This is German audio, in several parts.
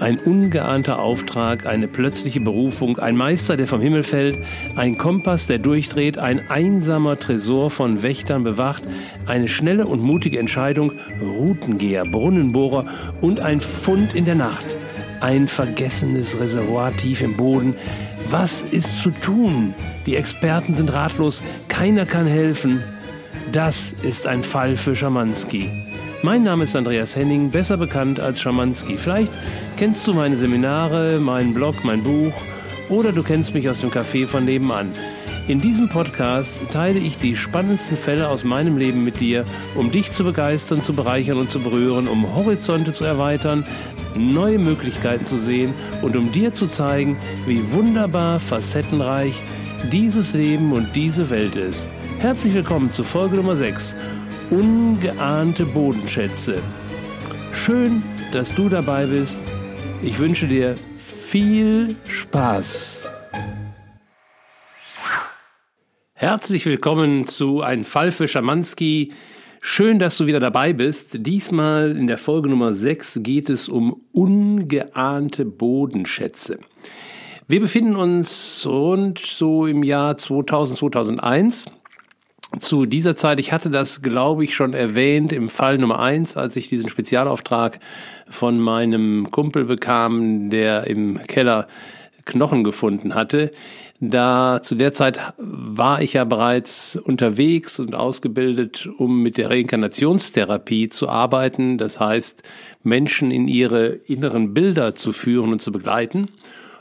Ein ungeahnter Auftrag, eine plötzliche Berufung, ein Meister, der vom Himmel fällt, ein Kompass, der durchdreht, ein einsamer Tresor von Wächtern bewacht, eine schnelle und mutige Entscheidung, Routengeher, Brunnenbohrer und ein Fund in der Nacht, ein vergessenes Reservoir tief im Boden. Was ist zu tun? Die Experten sind ratlos, keiner kann helfen. Das ist ein Fall für Schamanski. Mein Name ist Andreas Henning, besser bekannt als Schamanski. Vielleicht kennst du meine Seminare, meinen Blog, mein Buch oder du kennst mich aus dem Café von nebenan. In diesem Podcast teile ich die spannendsten Fälle aus meinem Leben mit dir, um dich zu begeistern, zu bereichern und zu berühren, um Horizonte zu erweitern, neue Möglichkeiten zu sehen und um dir zu zeigen, wie wunderbar facettenreich dieses Leben und diese Welt ist. Herzlich willkommen zu Folge Nummer 6 ungeahnte Bodenschätze. Schön, dass du dabei bist. Ich wünsche dir viel Spaß. Herzlich willkommen zu Ein Fall für Schamanski. Schön, dass du wieder dabei bist. Diesmal in der Folge Nummer 6 geht es um ungeahnte Bodenschätze. Wir befinden uns rund so im Jahr 2000, 2001 zu dieser Zeit, ich hatte das, glaube ich, schon erwähnt im Fall Nummer eins, als ich diesen Spezialauftrag von meinem Kumpel bekam, der im Keller Knochen gefunden hatte. Da zu der Zeit war ich ja bereits unterwegs und ausgebildet, um mit der Reinkarnationstherapie zu arbeiten. Das heißt, Menschen in ihre inneren Bilder zu führen und zu begleiten.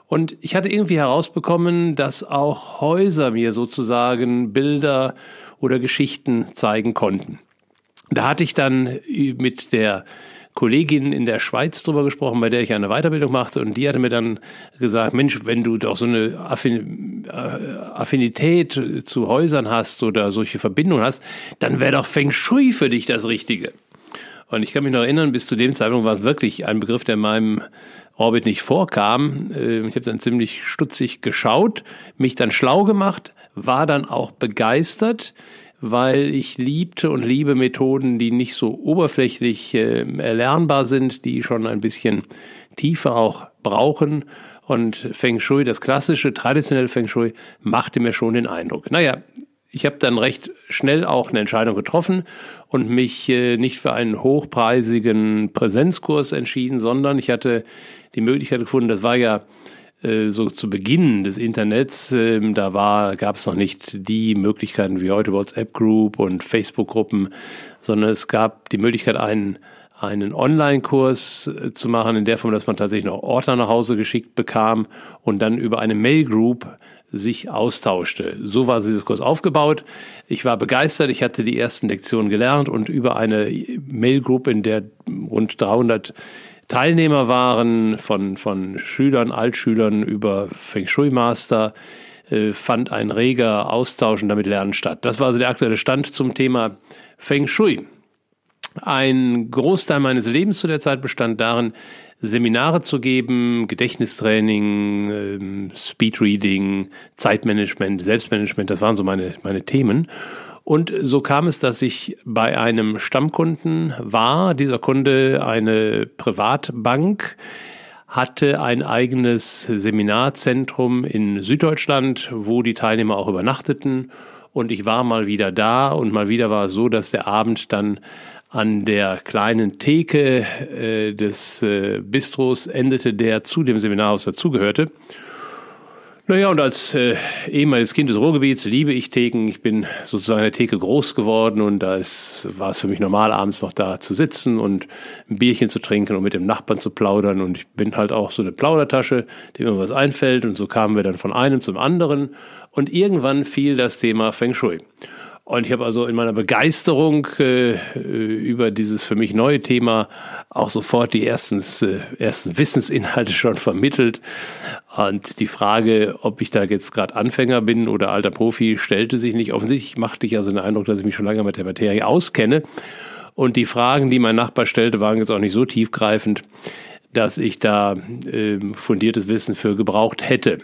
Und ich hatte irgendwie herausbekommen, dass auch Häuser mir sozusagen Bilder oder Geschichten zeigen konnten. Da hatte ich dann mit der Kollegin in der Schweiz drüber gesprochen, bei der ich eine Weiterbildung machte, und die hatte mir dann gesagt, Mensch, wenn du doch so eine äh, Affinität zu Häusern hast oder solche Verbindungen hast, dann wäre doch Feng Shui für dich das Richtige. Und ich kann mich noch erinnern, bis zu dem Zeitpunkt war es wirklich ein Begriff, der in meinem Orbit nicht vorkam. Äh, ich habe dann ziemlich stutzig geschaut, mich dann schlau gemacht, war dann auch begeistert, weil ich liebte und liebe Methoden, die nicht so oberflächlich äh, erlernbar sind, die schon ein bisschen tiefer auch brauchen. Und Feng Shui, das klassische, traditionelle Feng Shui, machte mir schon den Eindruck. Naja, ich habe dann recht schnell auch eine Entscheidung getroffen und mich äh, nicht für einen hochpreisigen Präsenzkurs entschieden, sondern ich hatte die Möglichkeit gefunden, das war ja so zu Beginn des Internets, ähm, da war, gab es noch nicht die Möglichkeiten wie heute WhatsApp Group und Facebook Gruppen, sondern es gab die Möglichkeit, einen einen Online-Kurs äh, zu machen, in der Form, dass man tatsächlich noch Ordner nach Hause geschickt bekam und dann über eine Mail-Group sich austauschte. So war dieser Kurs aufgebaut. Ich war begeistert. Ich hatte die ersten Lektionen gelernt und über eine Mail-Group, in der rund 300 Teilnehmer waren, von, von Schülern, Altschülern über Feng Shui Master, äh, fand ein reger Austausch und damit Lernen statt. Das war also der aktuelle Stand zum Thema Feng Shui. Ein Großteil meines Lebens zu der Zeit bestand darin, Seminare zu geben, Gedächtnistraining, ähm, Speedreading, Zeitmanagement, Selbstmanagement, das waren so meine, meine Themen. Und so kam es, dass ich bei einem Stammkunden war. Dieser Kunde eine Privatbank, hatte ein eigenes Seminarzentrum in Süddeutschland, wo die Teilnehmer auch übernachteten. Und ich war mal wieder da und mal wieder war es so, dass der Abend dann an der kleinen Theke äh, des äh, Bistros endete, der zu dem Seminarhaus dazugehörte. Naja, und als äh, ehemaliges Kind des Ruhrgebiets liebe ich Theken. Ich bin sozusagen in der Theke groß geworden und da ist, war es für mich normal, abends noch da zu sitzen und ein Bierchen zu trinken und mit dem Nachbarn zu plaudern. Und ich bin halt auch so eine Plaudertasche, dem mir was einfällt. Und so kamen wir dann von einem zum anderen. Und irgendwann fiel das Thema Feng Shui. Und ich habe also in meiner Begeisterung äh, über dieses für mich neue Thema auch sofort die ersten, äh, ersten Wissensinhalte schon vermittelt. Und die Frage, ob ich da jetzt gerade Anfänger bin oder alter Profi, stellte sich nicht. Offensichtlich machte ich also den Eindruck, dass ich mich schon lange mit der Materie auskenne. Und die Fragen, die mein Nachbar stellte, waren jetzt auch nicht so tiefgreifend, dass ich da äh, fundiertes Wissen für gebraucht hätte.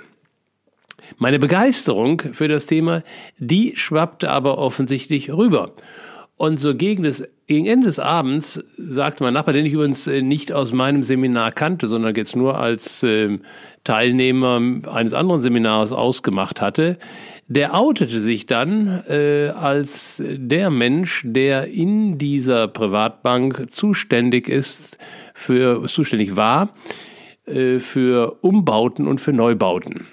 Meine Begeisterung für das Thema, die schwappte aber offensichtlich rüber. Und so gegen, das, gegen Ende des Abends sagte mein Nachbar, den ich übrigens äh, nicht aus meinem Seminar kannte, sondern jetzt nur als äh, Teilnehmer eines anderen Seminars ausgemacht hatte, der outete sich dann äh, als der Mensch, der in dieser Privatbank zuständig ist, für, zuständig war äh, für Umbauten und für Neubauten.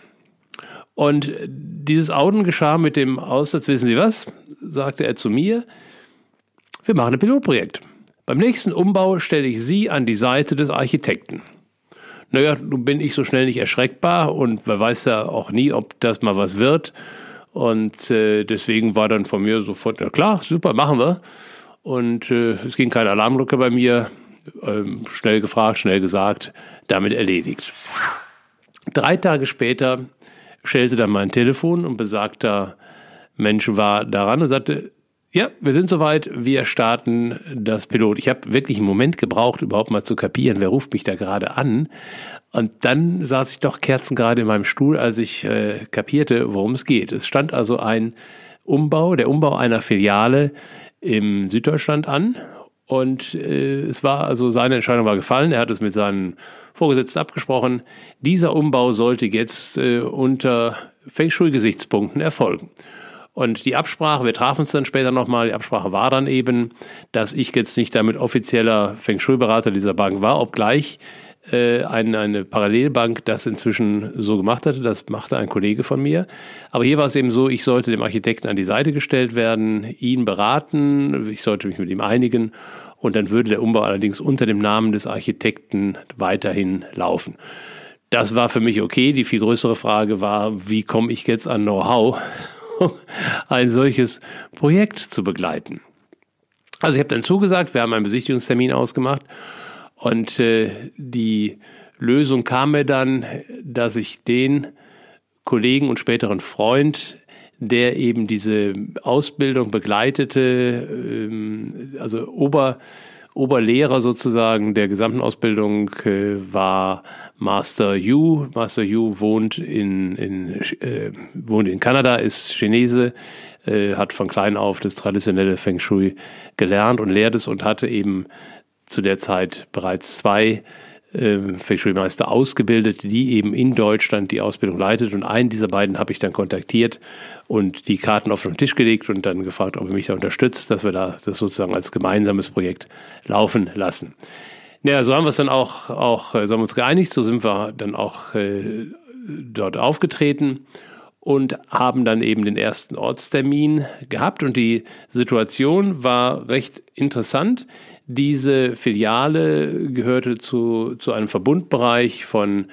Und dieses Outen geschah mit dem Aussatz, wissen Sie was, sagte er zu mir, wir machen ein Pilotprojekt. Beim nächsten Umbau stelle ich Sie an die Seite des Architekten. Naja, nun bin ich so schnell nicht erschreckbar und wer weiß ja auch nie, ob das mal was wird. Und äh, deswegen war dann von mir sofort, na klar, super, machen wir. Und äh, es ging keine Alarmglocke bei mir. Ähm, schnell gefragt, schnell gesagt, damit erledigt. Drei Tage später stellte dann mein Telefon und besagter Mensch war daran und sagte, ja, wir sind soweit, wir starten das Pilot. Ich habe wirklich einen Moment gebraucht, überhaupt mal zu kapieren, wer ruft mich da gerade an. Und dann saß ich doch kerzengerade in meinem Stuhl, als ich äh, kapierte, worum es geht. Es stand also ein Umbau, der Umbau einer Filiale im Süddeutschland an. Und äh, es war also seine Entscheidung war gefallen. Er hat es mit seinen Vorgesetzten abgesprochen. Dieser Umbau sollte jetzt äh, unter Feng Shui-Gesichtspunkten erfolgen. Und die Absprache, wir trafen uns dann später nochmal, die Absprache war dann eben, dass ich jetzt nicht damit offizieller Feng Shui-Berater dieser Bank war, obgleich äh, eine, eine Parallelbank das inzwischen so gemacht hatte. Das machte ein Kollege von mir. Aber hier war es eben so, ich sollte dem Architekten an die Seite gestellt werden, ihn beraten, ich sollte mich mit ihm einigen und dann würde der Umbau allerdings unter dem Namen des Architekten weiterhin laufen. Das war für mich okay. Die viel größere Frage war, wie komme ich jetzt an Know-how, um ein solches Projekt zu begleiten? Also ich habe dann zugesagt, wir haben einen Besichtigungstermin ausgemacht und äh, die Lösung kam mir dann, dass ich den Kollegen und späteren Freund, der eben diese Ausbildung begleitete, ähm, also Ober, Oberlehrer sozusagen der gesamten Ausbildung äh, war Master Yu. Master Yu wohnt in, in, äh, wohnt in Kanada, ist Chinese, äh, hat von klein auf das traditionelle Feng Shui gelernt und lehrt es und hatte eben zu der Zeit bereits zwei Feng Shui-Meister ausgebildet, die eben in Deutschland die Ausbildung leitet. Und einen dieser beiden habe ich dann kontaktiert und die Karten auf den Tisch gelegt und dann gefragt, ob er mich da unterstützt, dass wir da das sozusagen als gemeinsames Projekt laufen lassen. Naja, so haben wir es dann auch, auch äh, so haben wir uns geeinigt, so sind wir dann auch äh, dort aufgetreten und haben dann eben den ersten Ortstermin gehabt und die Situation war recht interessant. Diese Filiale gehörte zu, zu einem Verbundbereich von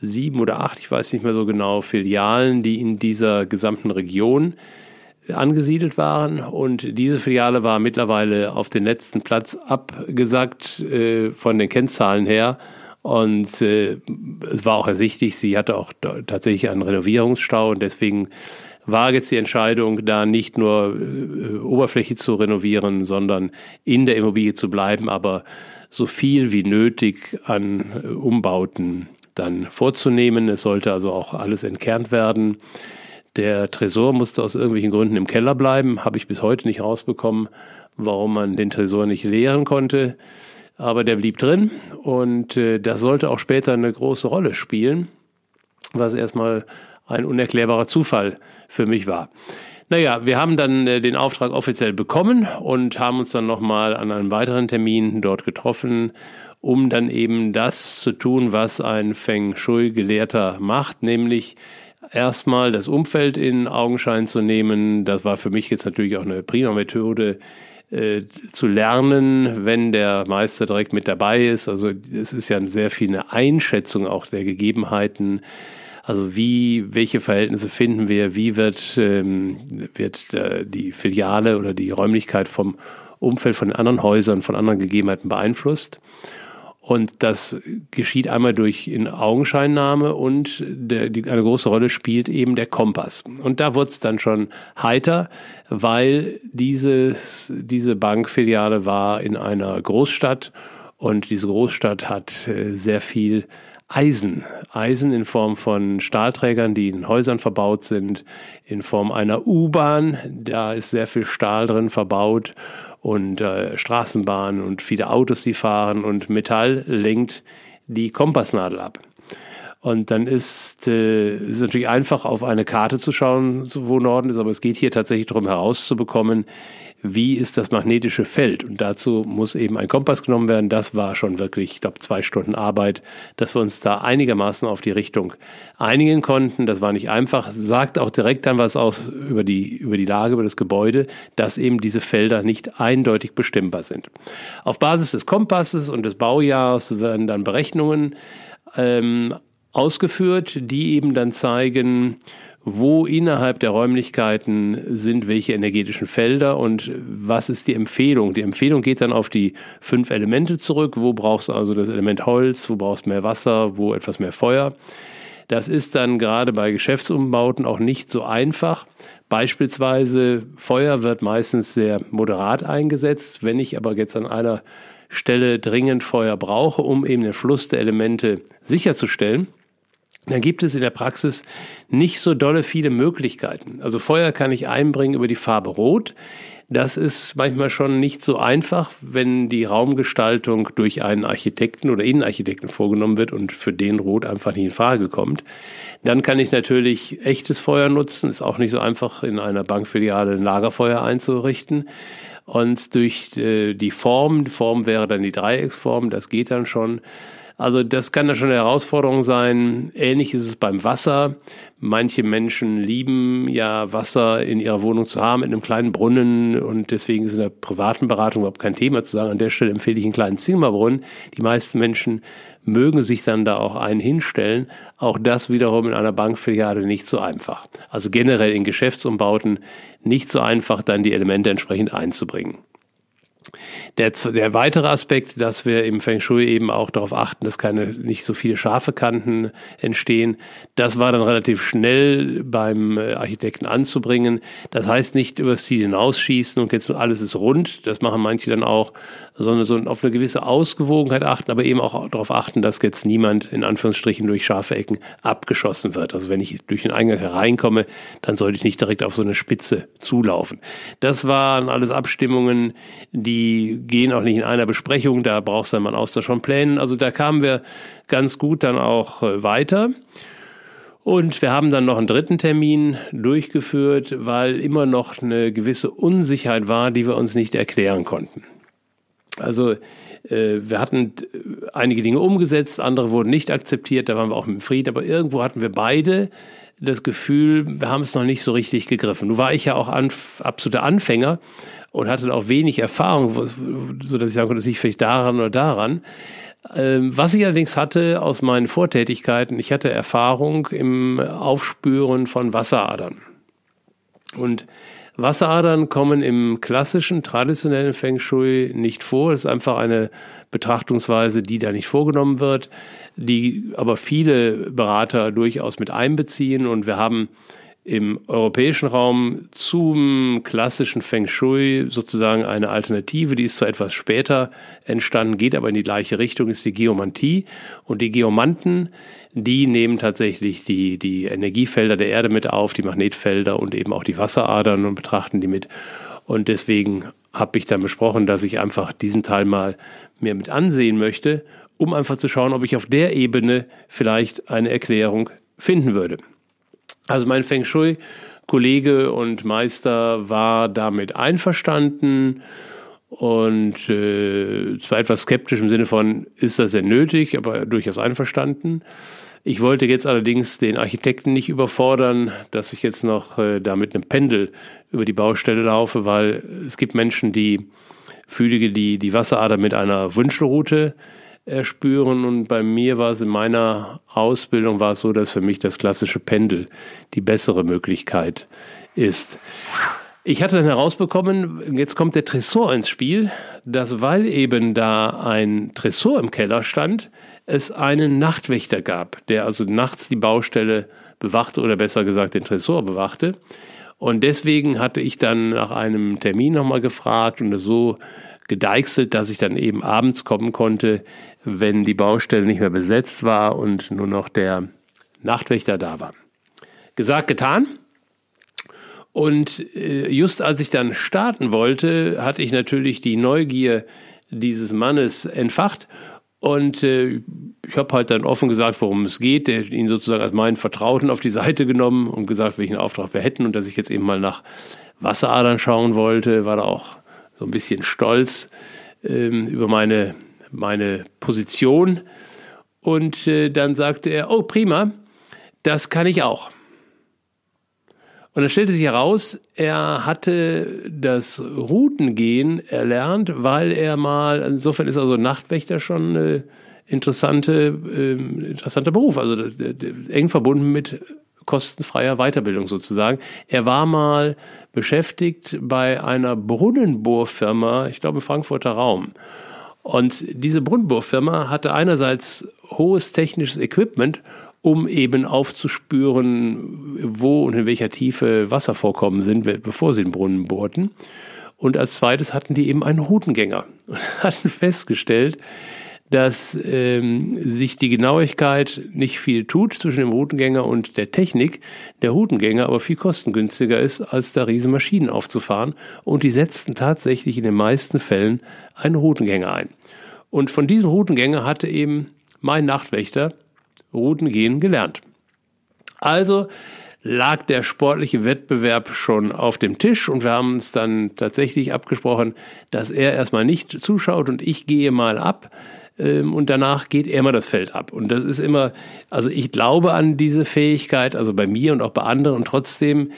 sieben oder acht, ich weiß nicht mehr so genau, Filialen, die in dieser gesamten Region angesiedelt waren. Und diese Filiale war mittlerweile auf den letzten Platz abgesackt äh, von den Kennzahlen her. Und äh, es war auch ersichtlich, sie hatte auch tatsächlich einen Renovierungsstau und deswegen war jetzt die Entscheidung, da nicht nur äh, Oberfläche zu renovieren, sondern in der Immobilie zu bleiben, aber so viel wie nötig an äh, Umbauten dann vorzunehmen. Es sollte also auch alles entkernt werden. Der Tresor musste aus irgendwelchen Gründen im Keller bleiben, habe ich bis heute nicht rausbekommen, warum man den Tresor nicht leeren konnte. Aber der blieb drin und äh, das sollte auch später eine große Rolle spielen, was erstmal ein unerklärbarer Zufall für mich war. Naja, wir haben dann äh, den Auftrag offiziell bekommen und haben uns dann nochmal an einem weiteren Termin dort getroffen, um dann eben das zu tun, was ein Feng Shui-Gelehrter macht, nämlich erstmal das Umfeld in Augenschein zu nehmen. Das war für mich jetzt natürlich auch eine prima Methode, äh, zu lernen, wenn der Meister direkt mit dabei ist. Also es ist ja sehr viel eine Einschätzung auch der Gegebenheiten also wie, welche Verhältnisse finden wir, wie wird, ähm, wird äh, die Filiale oder die Räumlichkeit vom Umfeld von anderen Häusern, von anderen Gegebenheiten beeinflusst. Und das geschieht einmal durch in Augenscheinnahme und der, die, eine große Rolle spielt eben der Kompass. Und da wurde es dann schon heiter, weil dieses, diese Bankfiliale war in einer Großstadt und diese Großstadt hat äh, sehr viel Eisen. Eisen in Form von Stahlträgern, die in Häusern verbaut sind, in Form einer U-Bahn. Da ist sehr viel Stahl drin verbaut. und äh, Straßenbahnen und viele Autos, die fahren und Metall lenkt die Kompassnadel ab. Und dann ist äh, es natürlich einfach, auf eine Karte zu schauen, wo Norden ist, aber es geht hier tatsächlich darum herauszubekommen, wie ist das magnetische Feld. Und dazu muss eben ein Kompass genommen werden. Das war schon wirklich, ich glaube, zwei Stunden Arbeit, dass wir uns da einigermaßen auf die Richtung einigen konnten. Das war nicht einfach. Sagt auch direkt dann was aus über die, über die Lage, über das Gebäude, dass eben diese Felder nicht eindeutig bestimmbar sind. Auf Basis des Kompasses und des Baujahrs werden dann Berechnungen ähm, ausgeführt, die eben dann zeigen, wo innerhalb der Räumlichkeiten sind welche energetischen Felder und was ist die Empfehlung. Die Empfehlung geht dann auf die fünf Elemente zurück. Wo brauchst du also das Element Holz, wo brauchst du mehr Wasser, wo etwas mehr Feuer. Das ist dann gerade bei Geschäftsumbauten auch nicht so einfach. Beispielsweise Feuer wird meistens sehr moderat eingesetzt. Wenn ich aber jetzt an einer Stelle dringend Feuer brauche, um eben den Fluss der Elemente sicherzustellen, dann gibt es in der Praxis nicht so dolle viele Möglichkeiten. Also Feuer kann ich einbringen über die Farbe Rot. Das ist manchmal schon nicht so einfach, wenn die Raumgestaltung durch einen Architekten oder Innenarchitekten vorgenommen wird und für den Rot einfach nicht in Frage kommt. Dann kann ich natürlich echtes Feuer nutzen. Ist auch nicht so einfach, in einer Bankfiliale ein Lagerfeuer einzurichten. Und durch äh, die Form, die Form wäre dann die Dreiecksform, das geht dann schon also das kann ja schon eine Herausforderung sein. Ähnlich ist es beim Wasser. Manche Menschen lieben ja Wasser in ihrer Wohnung zu haben, in einem kleinen Brunnen und deswegen ist in der privaten Beratung überhaupt kein Thema zu sagen. An der Stelle empfehle ich einen kleinen Zimmerbrunnen. Die meisten Menschen mögen sich dann da auch einen hinstellen. Auch das wiederum in einer Bankfiliale nicht so einfach. Also generell in Geschäftsumbauten nicht so einfach, dann die Elemente entsprechend einzubringen. Der, der weitere Aspekt, dass wir im Feng Shui eben auch darauf achten, dass keine nicht so viele scharfe Kanten entstehen, das war dann relativ schnell beim äh, Architekten anzubringen. Das heißt nicht übers Ziel hinausschießen und jetzt alles ist rund, das machen manche dann auch, sondern so auf eine gewisse Ausgewogenheit achten, aber eben auch darauf achten, dass jetzt niemand in Anführungsstrichen durch scharfe Ecken abgeschossen wird. Also wenn ich durch den Eingang hereinkomme, dann sollte ich nicht direkt auf so eine Spitze zulaufen. Das waren alles Abstimmungen, die gehen auch nicht in einer Besprechung, da brauchst du dann mal einen Austausch von Plänen. Also da kamen wir ganz gut dann auch äh, weiter. Und wir haben dann noch einen dritten Termin durchgeführt, weil immer noch eine gewisse Unsicherheit war, die wir uns nicht erklären konnten. Also äh, wir hatten einige Dinge umgesetzt, andere wurden nicht akzeptiert, da waren wir auch mit Frieden, aber irgendwo hatten wir beide das Gefühl, wir haben es noch nicht so richtig gegriffen. Nun war ich ja auch anf absoluter Anfänger und hatte auch wenig Erfahrung, so dass ich sagen konnte, das liegt vielleicht daran oder daran. Ähm, was ich allerdings hatte aus meinen Vortätigkeiten, ich hatte Erfahrung im Aufspüren von Wasseradern. Und Wasseradern kommen im klassischen, traditionellen Feng Shui nicht vor. Das ist einfach eine Betrachtungsweise, die da nicht vorgenommen wird, die aber viele Berater durchaus mit einbeziehen. Und wir haben im europäischen Raum zum klassischen Feng Shui sozusagen eine Alternative, die ist zwar etwas später entstanden, geht aber in die gleiche Richtung, ist die Geomantie. Und die Geomanten, die nehmen tatsächlich die, die Energiefelder der Erde mit auf, die Magnetfelder und eben auch die Wasseradern und betrachten die mit. Und deswegen habe ich dann besprochen, dass ich einfach diesen Teil mal mir mit ansehen möchte, um einfach zu schauen, ob ich auf der Ebene vielleicht eine Erklärung finden würde. Also mein Feng Shui Kollege und Meister war damit einverstanden und äh, zwar etwas skeptisch im Sinne von, ist das denn nötig, aber durchaus einverstanden. Ich wollte jetzt allerdings den Architekten nicht überfordern, dass ich jetzt noch äh, da mit einem Pendel über die Baustelle laufe, weil es gibt Menschen, die Fühlige, die die Wasserader mit einer Wünschelrute erspüren. Und bei mir war es in meiner Ausbildung war es so, dass für mich das klassische Pendel die bessere Möglichkeit ist. Ich hatte dann herausbekommen, jetzt kommt der Tresor ins Spiel, dass weil eben da ein Tresor im Keller stand, es einen Nachtwächter gab, der also nachts die Baustelle bewachte oder besser gesagt den Tresor bewachte. Und deswegen hatte ich dann nach einem Termin nochmal gefragt und so gedeichselt, dass ich dann eben abends kommen konnte, wenn die Baustelle nicht mehr besetzt war und nur noch der Nachtwächter da war. Gesagt, getan. Und äh, just als ich dann starten wollte, hatte ich natürlich die Neugier dieses Mannes entfacht und äh, ich habe halt dann offen gesagt, worum es geht, der, ihn sozusagen als meinen Vertrauten auf die Seite genommen und gesagt, welchen Auftrag wir hätten und dass ich jetzt eben mal nach Wasseradern schauen wollte, war da auch so ein bisschen stolz ähm, über meine, meine Position. Und äh, dann sagte er, oh prima, das kann ich auch. Und dann stellte sich heraus, er hatte das Routengehen erlernt, weil er mal, insofern ist also Nachtwächter schon eine interessante, äh, interessanter Beruf, also eng verbunden mit kostenfreier Weiterbildung sozusagen. Er war mal beschäftigt bei einer Brunnenbohrfirma, ich glaube im Frankfurter Raum. Und diese Brunnenbohrfirma hatte einerseits hohes technisches Equipment um eben aufzuspüren, wo und in welcher Tiefe Wasservorkommen sind, bevor sie den Brunnen bohrten. Und als zweites hatten die eben einen Routengänger und hatten festgestellt, dass ähm, sich die Genauigkeit nicht viel tut zwischen dem Routengänger und der Technik, der Routengänger aber viel kostengünstiger ist, als da riesen Maschinen aufzufahren. Und die setzten tatsächlich in den meisten Fällen einen Routengänger ein. Und von diesem Routengänger hatte eben mein Nachtwächter Routen gehen gelernt. Also lag der sportliche Wettbewerb schon auf dem Tisch und wir haben uns dann tatsächlich abgesprochen, dass er erstmal nicht zuschaut und ich gehe mal ab ähm, und danach geht er mal das Feld ab. Und das ist immer, also ich glaube an diese Fähigkeit, also bei mir und auch bei anderen und trotzdem,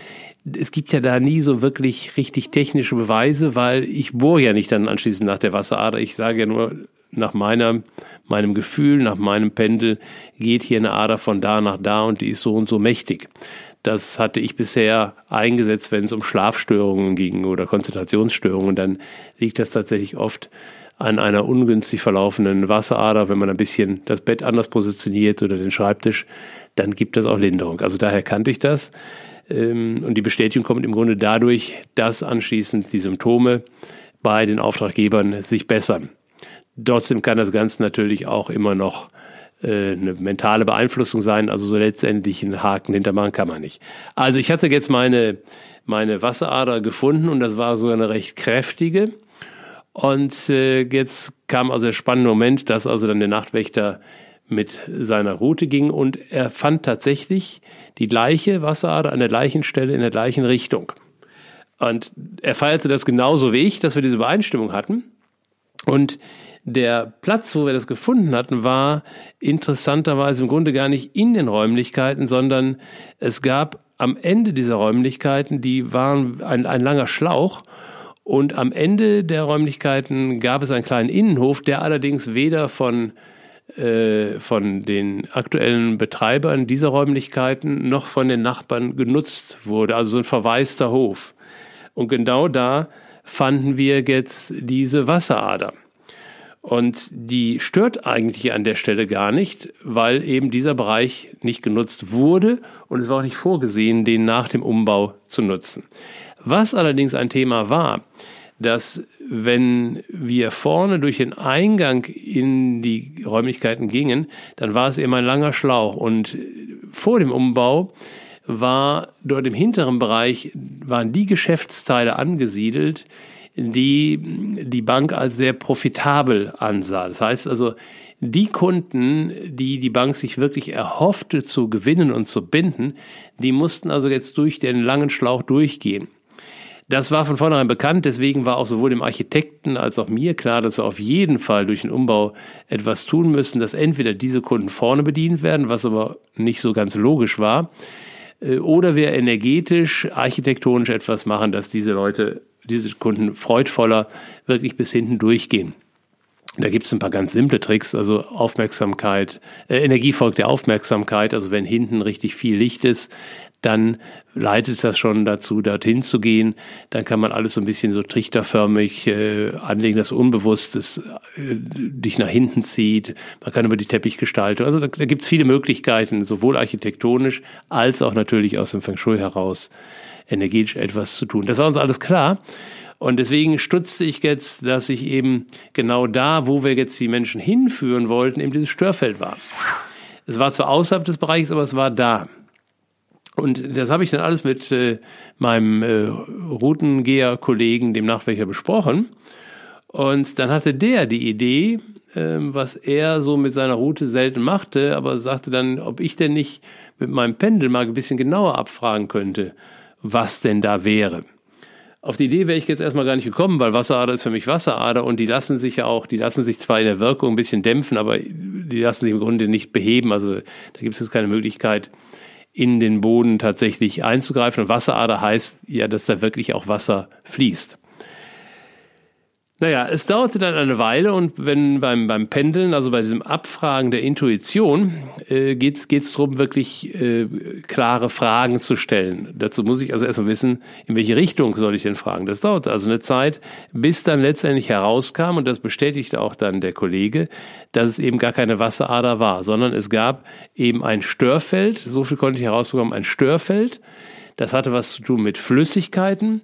es gibt ja da nie so wirklich richtig technische Beweise, weil ich bohre ja nicht dann anschließend nach der Wasserader. Ich sage ja nur, nach meiner, meinem Gefühl, nach meinem Pendel geht hier eine Ader von da nach da und die ist so und so mächtig. Das hatte ich bisher eingesetzt, wenn es um Schlafstörungen ging oder Konzentrationsstörungen. Dann liegt das tatsächlich oft an einer ungünstig verlaufenden Wasserader. Wenn man ein bisschen das Bett anders positioniert oder den Schreibtisch, dann gibt das auch Linderung. Also daher kannte ich das. Ähm, und die Bestätigung kommt im Grunde dadurch, dass anschließend die Symptome bei den Auftraggebern sich bessern. Trotzdem kann das Ganze natürlich auch immer noch äh, eine mentale Beeinflussung sein. Also so letztendlich einen Haken hintermachen kann man nicht. Also ich hatte jetzt meine, meine Wasserader gefunden und das war so eine recht kräftige. Und äh, jetzt kam also der spannende Moment, dass also dann der Nachtwächter mit seiner Route ging und er fand tatsächlich die gleiche Wasserader an der gleichen Stelle in der gleichen Richtung. Und er feierte das genauso wie ich, dass wir diese Übereinstimmung hatten. Und der Platz, wo wir das gefunden hatten, war interessanterweise im Grunde gar nicht in den Räumlichkeiten, sondern es gab am Ende dieser Räumlichkeiten, die waren ein, ein langer Schlauch und am Ende der Räumlichkeiten gab es einen kleinen Innenhof, der allerdings weder von äh, von den aktuellen Betreibern dieser Räumlichkeiten noch von den Nachbarn genutzt wurde, also so ein verwaister Hof. Und genau da fanden wir jetzt diese Wasserader. Und die stört eigentlich an der Stelle gar nicht, weil eben dieser Bereich nicht genutzt wurde und es war auch nicht vorgesehen, den nach dem Umbau zu nutzen. Was allerdings ein Thema war, dass wenn wir vorne durch den Eingang in die Räumlichkeiten gingen, dann war es eben ein langer Schlauch und vor dem Umbau war dort im hinteren Bereich waren die Geschäftsteile angesiedelt, die die Bank als sehr profitabel ansah. Das heißt also, die Kunden, die die Bank sich wirklich erhoffte zu gewinnen und zu binden, die mussten also jetzt durch den langen Schlauch durchgehen. Das war von vornherein bekannt, deswegen war auch sowohl dem Architekten als auch mir klar, dass wir auf jeden Fall durch den Umbau etwas tun müssen, dass entweder diese Kunden vorne bedient werden, was aber nicht so ganz logisch war, äh, oder wir energetisch, architektonisch etwas machen, dass diese Leute diese Kunden freudvoller wirklich bis hinten durchgehen. Da gibt es ein paar ganz simple Tricks, also Aufmerksamkeit, äh, Energie folgt der Aufmerksamkeit, also wenn hinten richtig viel Licht ist, dann leitet das schon dazu, dorthin zu gehen. Dann kann man alles so ein bisschen so trichterförmig äh, anlegen, dass unbewusst es äh, dich nach hinten zieht. Man kann über die Teppichgestaltung, also da, da gibt es viele Möglichkeiten, sowohl architektonisch als auch natürlich aus dem Feng Shui heraus energetisch etwas zu tun. Das war uns alles klar. Und deswegen stutzte ich jetzt, dass ich eben genau da, wo wir jetzt die Menschen hinführen wollten, eben dieses Störfeld war. Es war zwar außerhalb des Bereichs, aber es war da. Und das habe ich dann alles mit äh, meinem äh, Routengeher-Kollegen, dem Nachwächter, besprochen. Und dann hatte der die Idee, äh, was er so mit seiner Route selten machte, aber sagte dann, ob ich denn nicht mit meinem Pendel mal ein bisschen genauer abfragen könnte, was denn da wäre. Auf die Idee wäre ich jetzt erstmal gar nicht gekommen, weil Wasserader ist für mich Wasserader und die lassen sich ja auch, die lassen sich zwar in der Wirkung ein bisschen dämpfen, aber die lassen sich im Grunde nicht beheben. Also da gibt es jetzt keine Möglichkeit, in den Boden tatsächlich einzugreifen. Und Wasserader heißt ja, dass da wirklich auch Wasser fließt. Naja, es dauerte dann eine Weile und wenn beim, beim Pendeln, also bei diesem Abfragen der Intuition, äh, geht es darum, wirklich äh, klare Fragen zu stellen. Dazu muss ich also erstmal wissen, in welche Richtung soll ich denn fragen. Das dauert also eine Zeit, bis dann letztendlich herauskam, und das bestätigte auch dann der Kollege, dass es eben gar keine Wasserader war, sondern es gab eben ein Störfeld, so viel konnte ich herausbekommen, ein Störfeld, das hatte was zu tun mit Flüssigkeiten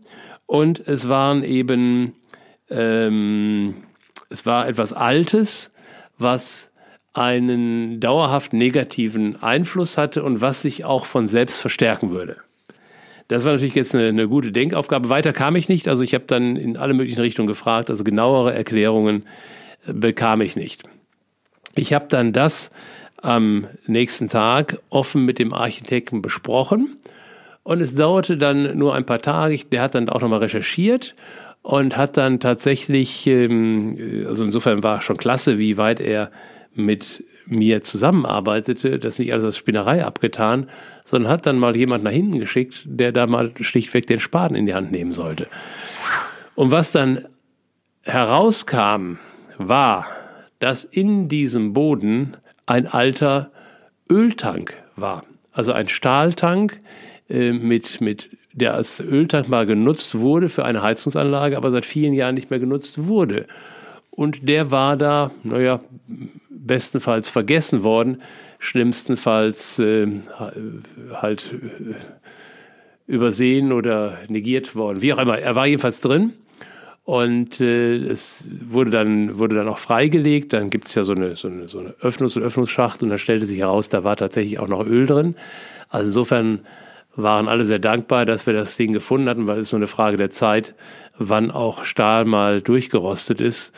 und es waren eben ähm, es war etwas Altes, was einen dauerhaft negativen Einfluss hatte und was sich auch von selbst verstärken würde. Das war natürlich jetzt eine, eine gute Denkaufgabe. Weiter kam ich nicht. Also ich habe dann in alle möglichen Richtungen gefragt. Also genauere Erklärungen äh, bekam ich nicht. Ich habe dann das am nächsten Tag offen mit dem Architekten besprochen. Und es dauerte dann nur ein paar Tage. Der hat dann auch nochmal recherchiert und hat dann tatsächlich, ähm, also insofern war schon klasse, wie weit er mit mir zusammenarbeitete, das nicht alles als Spinnerei abgetan, sondern hat dann mal jemand nach hinten geschickt, der da mal schlichtweg den Spaten in die Hand nehmen sollte. Und was dann herauskam, war, dass in diesem Boden ein alter Öltank war. Also ein Stahltank äh, mit, mit der als Öltank mal genutzt wurde für eine Heizungsanlage, aber seit vielen Jahren nicht mehr genutzt wurde. Und der war da, naja, bestenfalls vergessen worden, schlimmstenfalls äh, halt äh, übersehen oder negiert worden. Wie auch immer, er war jedenfalls drin. Und äh, es wurde dann, wurde dann auch freigelegt. Dann gibt es ja so eine, so eine, so eine Öffnungs- und Öffnungsschacht und da stellte sich heraus, da war tatsächlich auch noch Öl drin. Also insofern waren alle sehr dankbar, dass wir das Ding gefunden hatten, weil es nur eine Frage der Zeit, wann auch Stahl mal durchgerostet ist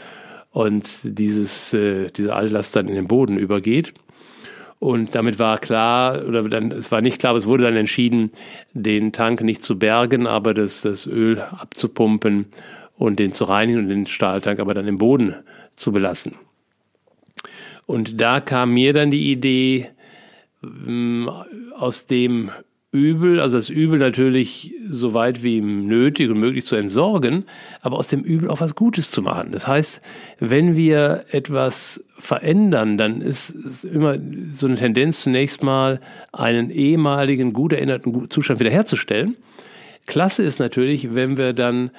und dieses, äh, diese Altlast dann in den Boden übergeht. Und damit war klar, oder dann, es war nicht klar, aber es wurde dann entschieden, den Tank nicht zu bergen, aber das, das Öl abzupumpen und den zu reinigen und den Stahltank aber dann im Boden zu belassen. Und da kam mir dann die Idee, ähm, aus dem Übel, also das Übel natürlich so weit wie nötig und möglich zu entsorgen, aber aus dem Übel auch was Gutes zu machen. Das heißt, wenn wir etwas verändern, dann ist immer so eine Tendenz zunächst mal einen ehemaligen, gut erinnerten Zustand wiederherzustellen. Klasse ist natürlich, wenn wir dann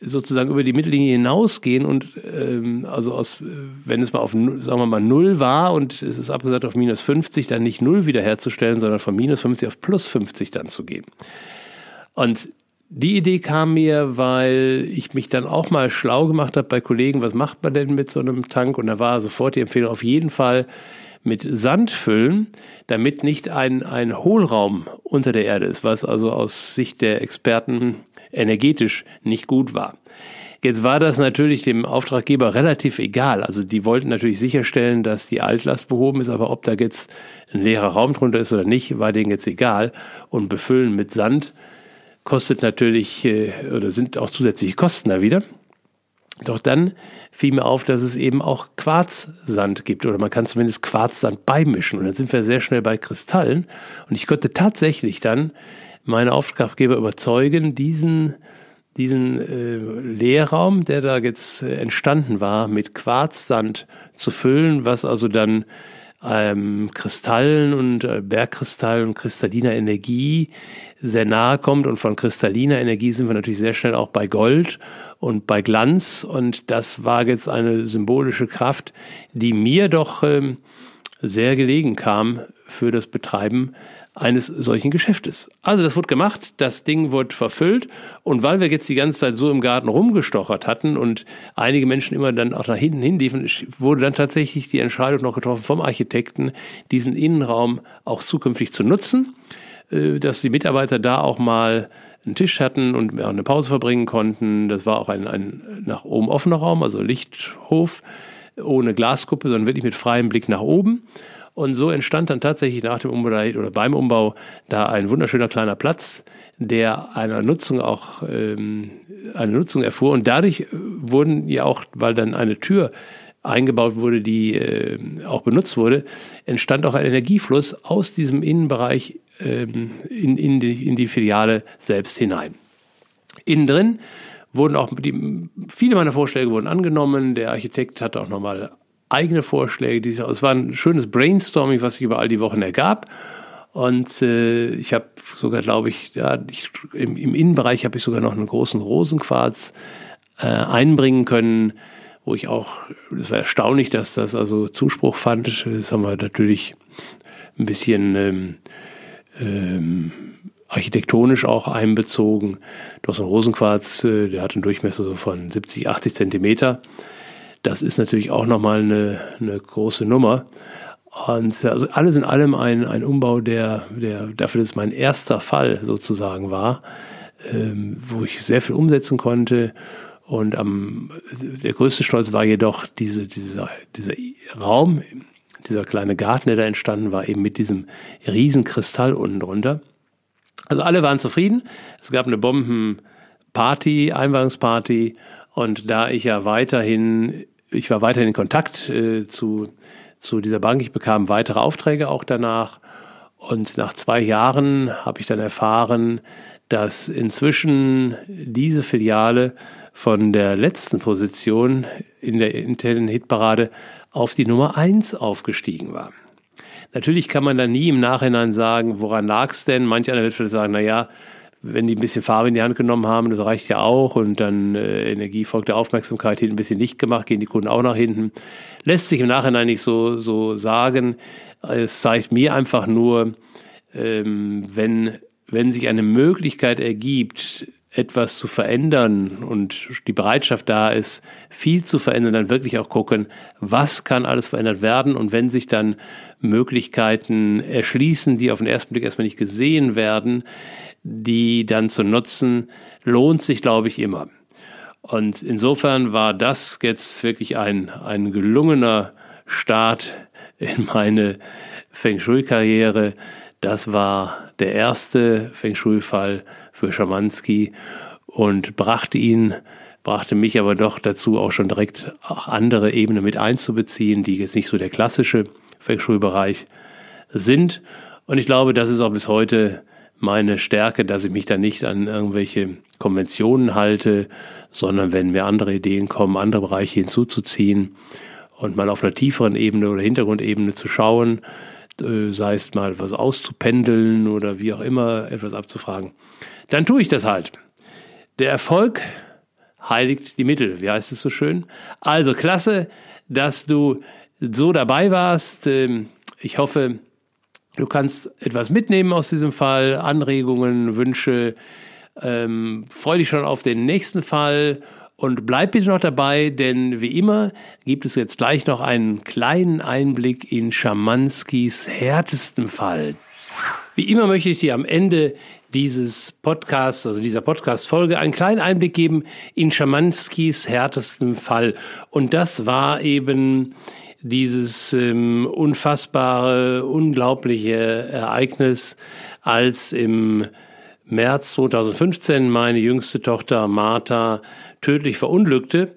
sozusagen über die Mittellinie hinausgehen und ähm, also aus, wenn es mal auf, sagen wir mal, null war und es ist abgesagt auf minus 50, dann nicht null wiederherzustellen, sondern von minus 50 auf plus 50 dann zu gehen. Und die Idee kam mir, weil ich mich dann auch mal schlau gemacht habe bei Kollegen, was macht man denn mit so einem Tank? Und da war sofort die Empfehlung, auf jeden Fall mit Sand füllen, damit nicht ein, ein Hohlraum unter der Erde ist, was also aus Sicht der Experten energetisch nicht gut war. Jetzt war das natürlich dem Auftraggeber relativ egal. Also die wollten natürlich sicherstellen, dass die Altlast behoben ist, aber ob da jetzt ein leerer Raum drunter ist oder nicht, war denen jetzt egal. Und befüllen mit Sand kostet natürlich äh, oder sind auch zusätzliche Kosten da wieder. Doch dann fiel mir auf, dass es eben auch Quarzsand gibt oder man kann zumindest Quarzsand beimischen. Und dann sind wir sehr schnell bei Kristallen. Und ich konnte tatsächlich dann meine Auftraggeber überzeugen, diesen, diesen äh, Leerraum, der da jetzt äh, entstanden war, mit Quarzsand zu füllen, was also dann ähm, Kristallen und äh, Bergkristallen und kristalliner Energie sehr nahe kommt. Und von kristalliner Energie sind wir natürlich sehr schnell auch bei Gold und bei Glanz. Und das war jetzt eine symbolische Kraft, die mir doch ähm, sehr gelegen kam für das Betreiben eines solchen Geschäftes. Also das wurde gemacht, das Ding wurde verfüllt und weil wir jetzt die ganze Zeit so im Garten rumgestochert hatten und einige Menschen immer dann auch nach hinten hinliefen, wurde dann tatsächlich die Entscheidung noch getroffen vom Architekten, diesen Innenraum auch zukünftig zu nutzen äh, dass die Mitarbeiter da auch mal einen Tisch hatten und eine Pause verbringen konnten. Das war auch ein, ein nach oben offener Raum, also Lichthof, ohne Glaskuppe, sondern wirklich mit freiem Blick nach oben. Und so entstand dann tatsächlich nach dem Umbau oder beim Umbau da ein wunderschöner kleiner Platz, der einer Nutzung auch ähm, eine Nutzung erfuhr. Und dadurch wurden ja auch, weil dann eine Tür eingebaut wurde, die äh, auch benutzt wurde, entstand auch ein Energiefluss aus diesem Innenbereich ähm, in, in, die, in die Filiale selbst hinein. Innen drin wurden auch die, viele meiner Vorschläge wurden angenommen. Der Architekt hatte auch nochmal eigene Vorschläge. Die, es war ein schönes Brainstorming, was sich über all die Wochen ergab. Und äh, ich habe sogar, glaube ich, ja, ich, im, im, Innenbereich habe ich sogar noch einen großen Rosenquarz äh, einbringen können, wo ich auch, das war erstaunlich, dass das also Zuspruch fand. Das haben wir natürlich ein bisschen ähm, ähm, architektonisch auch einbezogen. Doch so ein Rosenquarz, äh, der hat einen Durchmesser so von 70, 80 Zentimeter. Das ist natürlich auch nochmal eine, eine große Nummer. Und äh, also alles in allem ein, ein Umbau, der, der dafür, dass es mein erster Fall sozusagen war, ähm, wo ich sehr viel umsetzen konnte. Und am, der größte Stolz war jedoch diese, dieser, dieser Raum, dieser kleine Garten, der da entstanden war, eben mit diesem riesen Kristall unten drunter. Also alle waren zufrieden. Es gab eine Bombenparty, Einweihungsparty. Und da ich ja weiterhin, ich war weiterhin in Kontakt äh, zu zu dieser Bank. Ich bekam weitere Aufträge auch danach. Und nach zwei Jahren habe ich dann erfahren, dass inzwischen diese Filiale von der letzten Position in der internen Hitparade auf die Nummer eins aufgestiegen war. Natürlich kann man da nie im Nachhinein sagen, woran lag es denn? Manch einer wird vielleicht sagen, na ja, wenn die ein bisschen Farbe in die Hand genommen haben, das reicht ja auch und dann äh, Energie folgt der Aufmerksamkeit, hier ein bisschen Licht gemacht, gehen die Kunden auch nach hinten. Lässt sich im Nachhinein nicht so, so sagen. Es zeigt mir einfach nur, ähm, wenn, wenn sich eine Möglichkeit ergibt, etwas zu verändern und die Bereitschaft da ist, viel zu verändern, dann wirklich auch gucken, was kann alles verändert werden und wenn sich dann Möglichkeiten erschließen, die auf den ersten Blick erstmal nicht gesehen werden, die dann zu nutzen, lohnt sich, glaube ich, immer. Und insofern war das jetzt wirklich ein, ein gelungener Start in meine Feng Shui-Karriere. Das war der erste Feng Shui-Fall für Schamanski und brachte ihn, brachte mich aber doch dazu, auch schon direkt auch andere Ebenen mit einzubeziehen, die jetzt nicht so der klassische Feng Shui-Bereich sind. Und ich glaube, das ist auch bis heute meine Stärke, dass ich mich da nicht an irgendwelche Konventionen halte, sondern wenn mir andere Ideen kommen, andere Bereiche hinzuzuziehen und mal auf einer tieferen Ebene oder Hintergrundebene zu schauen, äh, sei es mal was auszupendeln oder wie auch immer etwas abzufragen, dann tue ich das halt. Der Erfolg heiligt die Mittel, wie heißt es so schön? Also klasse, dass du so dabei warst. Ähm, ich hoffe, Du kannst etwas mitnehmen aus diesem Fall, Anregungen, Wünsche. Ähm, freu dich schon auf den nächsten Fall und bleib bitte noch dabei, denn wie immer gibt es jetzt gleich noch einen kleinen Einblick in Schamanskis härtesten Fall. Wie immer möchte ich dir am Ende dieses Podcasts, also dieser Podcast-Folge, einen kleinen Einblick geben in Schamanskis härtesten Fall. Und das war eben dieses ähm, unfassbare, unglaubliche Ereignis, als im März 2015 meine jüngste Tochter Martha tödlich verunglückte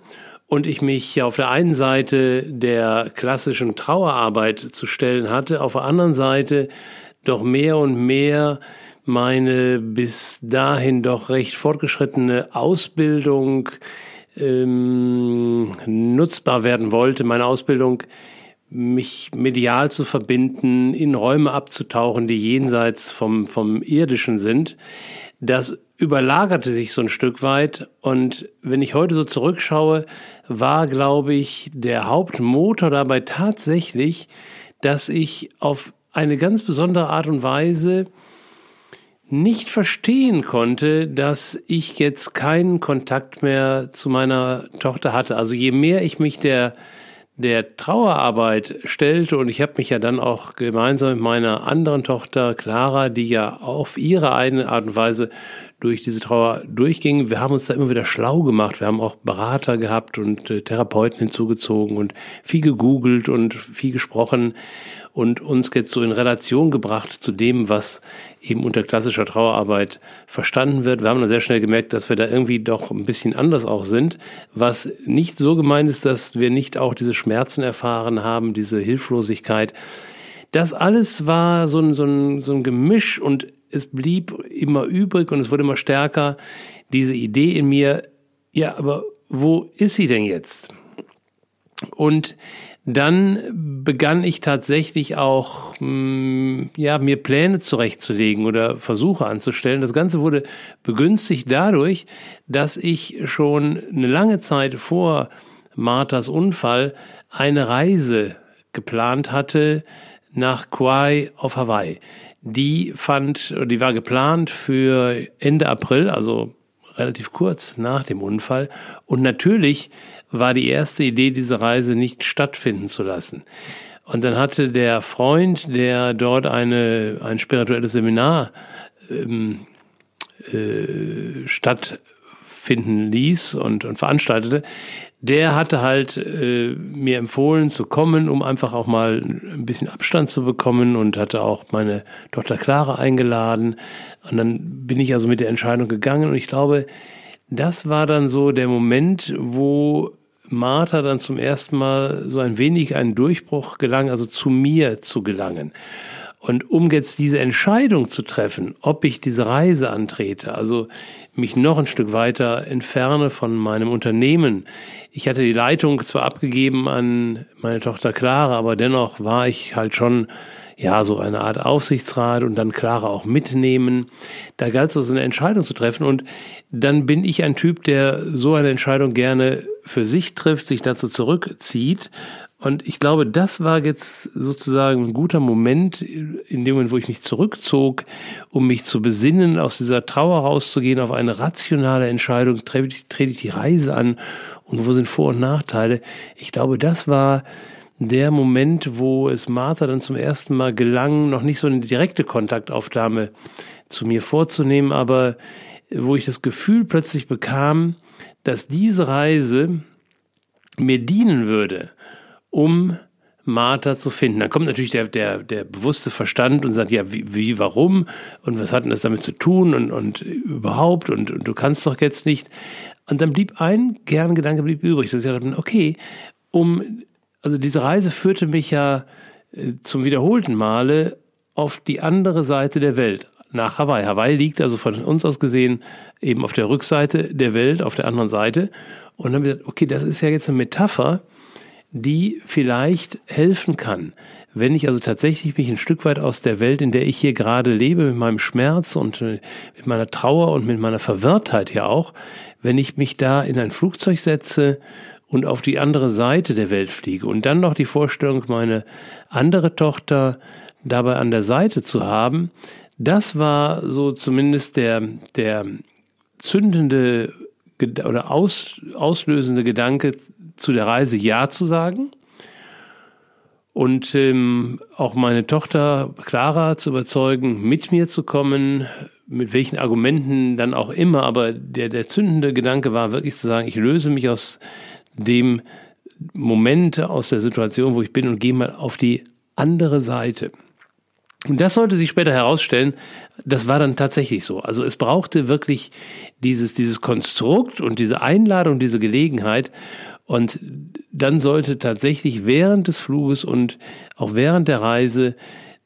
und ich mich auf der einen Seite der klassischen Trauerarbeit zu stellen hatte, auf der anderen Seite doch mehr und mehr meine bis dahin doch recht fortgeschrittene Ausbildung ähm, nutzbar werden wollte, meine Ausbildung, mich medial zu verbinden, in Räume abzutauchen, die jenseits vom, vom Irdischen sind, das überlagerte sich so ein Stück weit. Und wenn ich heute so zurückschaue, war, glaube ich, der Hauptmotor dabei tatsächlich, dass ich auf eine ganz besondere Art und Weise nicht verstehen konnte, dass ich jetzt keinen Kontakt mehr zu meiner Tochter hatte. Also je mehr ich mich der, der Trauerarbeit stellte. Und ich habe mich ja dann auch gemeinsam mit meiner anderen Tochter Clara, die ja auf ihre eigene Art und Weise durch diese Trauer durchging. Wir haben uns da immer wieder schlau gemacht. Wir haben auch Berater gehabt und äh, Therapeuten hinzugezogen und viel gegoogelt und viel gesprochen und uns jetzt so in Relation gebracht zu dem, was eben unter klassischer Trauerarbeit verstanden wird. Wir haben dann sehr schnell gemerkt, dass wir da irgendwie doch ein bisschen anders auch sind, was nicht so gemeint ist, dass wir nicht auch diese Schmerzen erfahren haben, diese Hilflosigkeit. Das alles war so ein, so ein, so ein Gemisch und es blieb immer übrig und es wurde immer stärker, diese Idee in mir, ja, aber wo ist sie denn jetzt? Und dann begann ich tatsächlich auch, mm, ja, mir Pläne zurechtzulegen oder Versuche anzustellen. Das Ganze wurde begünstigt dadurch, dass ich schon eine lange Zeit vor Marthas Unfall eine Reise geplant hatte nach Kauai auf Hawaii die fand, die war geplant für Ende April, also relativ kurz nach dem Unfall. Und natürlich war die erste Idee, diese Reise nicht stattfinden zu lassen. Und dann hatte der Freund, der dort eine, ein spirituelles Seminar ähm, äh, stattfinden ließ und, und veranstaltete, der hatte halt äh, mir empfohlen zu kommen, um einfach auch mal ein bisschen Abstand zu bekommen und hatte auch meine Tochter Clara eingeladen. Und dann bin ich also mit der Entscheidung gegangen und ich glaube, das war dann so der Moment, wo Martha dann zum ersten Mal so ein wenig einen Durchbruch gelang, also zu mir zu gelangen. Und um jetzt diese Entscheidung zu treffen, ob ich diese Reise antrete, also mich noch ein Stück weiter entferne von meinem Unternehmen. Ich hatte die Leitung zwar abgegeben an meine Tochter Clara, aber dennoch war ich halt schon ja, so eine Art Aufsichtsrat und dann Clara auch mitnehmen. Da galt es also eine Entscheidung zu treffen und dann bin ich ein Typ, der so eine Entscheidung gerne für sich trifft, sich dazu zurückzieht und ich glaube, das war jetzt sozusagen ein guter Moment, in dem Moment, wo ich mich zurückzog, um mich zu besinnen, aus dieser Trauer rauszugehen, auf eine rationale Entscheidung, trete ich, die Reise an und wo sind Vor- und Nachteile. Ich glaube, das war der Moment, wo es Martha dann zum ersten Mal gelang, noch nicht so eine direkte Kontaktaufnahme zu mir vorzunehmen, aber wo ich das Gefühl plötzlich bekam, dass diese Reise mir dienen würde um Martha zu finden. Dann kommt natürlich der, der, der bewusste Verstand und sagt, ja, wie, wie warum und was hat denn das damit zu tun und, und überhaupt und, und du kannst doch jetzt nicht. Und dann blieb ein Gedanke blieb übrig, dass ich dachte, okay, um, also diese Reise führte mich ja äh, zum wiederholten Male auf die andere Seite der Welt, nach Hawaii. Hawaii liegt also von uns aus gesehen eben auf der Rückseite der Welt, auf der anderen Seite. Und dann habe ich gedacht, okay, das ist ja jetzt eine Metapher die vielleicht helfen kann. Wenn ich also tatsächlich mich ein Stück weit aus der Welt, in der ich hier gerade lebe, mit meinem Schmerz und äh, mit meiner Trauer und mit meiner Verwirrtheit ja auch, wenn ich mich da in ein Flugzeug setze und auf die andere Seite der Welt fliege und dann noch die Vorstellung, meine andere Tochter dabei an der Seite zu haben, das war so zumindest der, der zündende oder aus, auslösende Gedanke zu der Reise Ja zu sagen und ähm, auch meine Tochter Clara zu überzeugen, mit mir zu kommen, mit welchen Argumenten dann auch immer, aber der, der zündende Gedanke war wirklich zu sagen, ich löse mich aus dem Moment, aus der Situation, wo ich bin und gehe mal auf die andere Seite. Und das sollte sich später herausstellen, das war dann tatsächlich so. Also es brauchte wirklich dieses, dieses Konstrukt und diese Einladung, diese Gelegenheit. Und dann sollte tatsächlich während des Fluges und auch während der Reise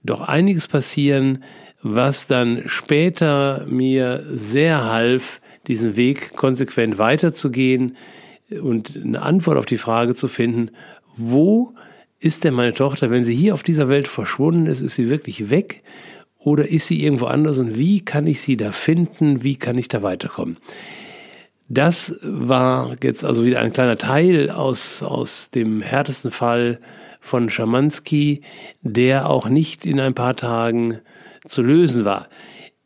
doch einiges passieren, was dann später mir sehr half, diesen Weg konsequent weiterzugehen und eine Antwort auf die Frage zu finden, wo ist denn meine Tochter, wenn sie hier auf dieser Welt verschwunden ist, ist sie wirklich weg oder ist sie irgendwo anders und wie kann ich sie da finden, wie kann ich da weiterkommen? Das war jetzt also wieder ein kleiner Teil aus, aus dem härtesten Fall von Schamanski, der auch nicht in ein paar Tagen zu lösen war.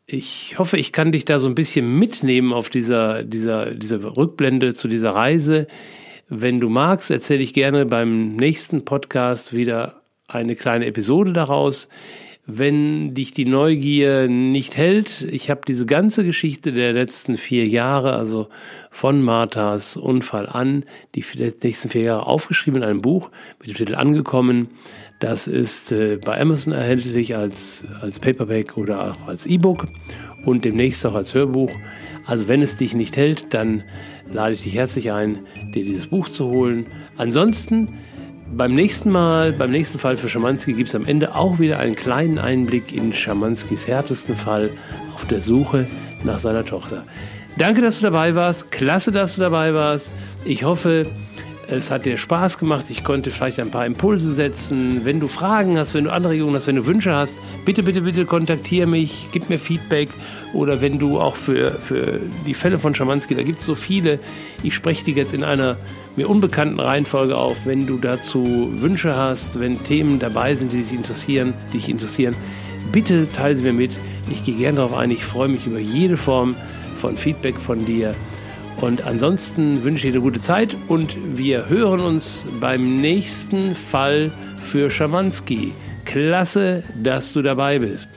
Ich hoffe, ich kann dich da so ein bisschen mitnehmen auf dieser, dieser, dieser Rückblende zu dieser Reise, Wenn du magst, erzähle ich gerne beim nächsten Podcast wieder eine kleine Episode daraus. Wenn dich die Neugier nicht hält, ich habe diese ganze Geschichte der letzten vier Jahre, also von Marthas Unfall an, die nächsten vier Jahre aufgeschrieben in einem Buch mit dem Titel Angekommen. Das ist äh, bei Amazon erhältlich als, als Paperback oder auch als E-Book und demnächst auch als Hörbuch. Also wenn es dich nicht hält, dann lade ich dich herzlich ein, dir dieses Buch zu holen. Ansonsten beim nächsten Mal, beim nächsten Fall für Schamanski gibt es am Ende auch wieder einen kleinen Einblick in Schamanskis härtesten Fall auf der Suche nach seiner Tochter. Danke, dass du dabei warst. Klasse, dass du dabei warst. Ich hoffe, es hat dir Spaß gemacht. Ich konnte vielleicht ein paar Impulse setzen. Wenn du Fragen hast, wenn du Anregungen hast, wenn du Wünsche hast, bitte, bitte, bitte kontaktiere mich, gib mir Feedback. Oder wenn du auch für, für die Fälle von Schamanski, da gibt es so viele, ich spreche die jetzt in einer mir unbekannten Reihenfolge auf. Wenn du dazu Wünsche hast, wenn Themen dabei sind, die dich interessieren, die dich interessieren, bitte teile sie mir mit. Ich gehe gerne darauf ein. Ich freue mich über jede Form von Feedback von dir. Und ansonsten wünsche ich dir eine gute Zeit und wir hören uns beim nächsten Fall für Schamanski. Klasse, dass du dabei bist.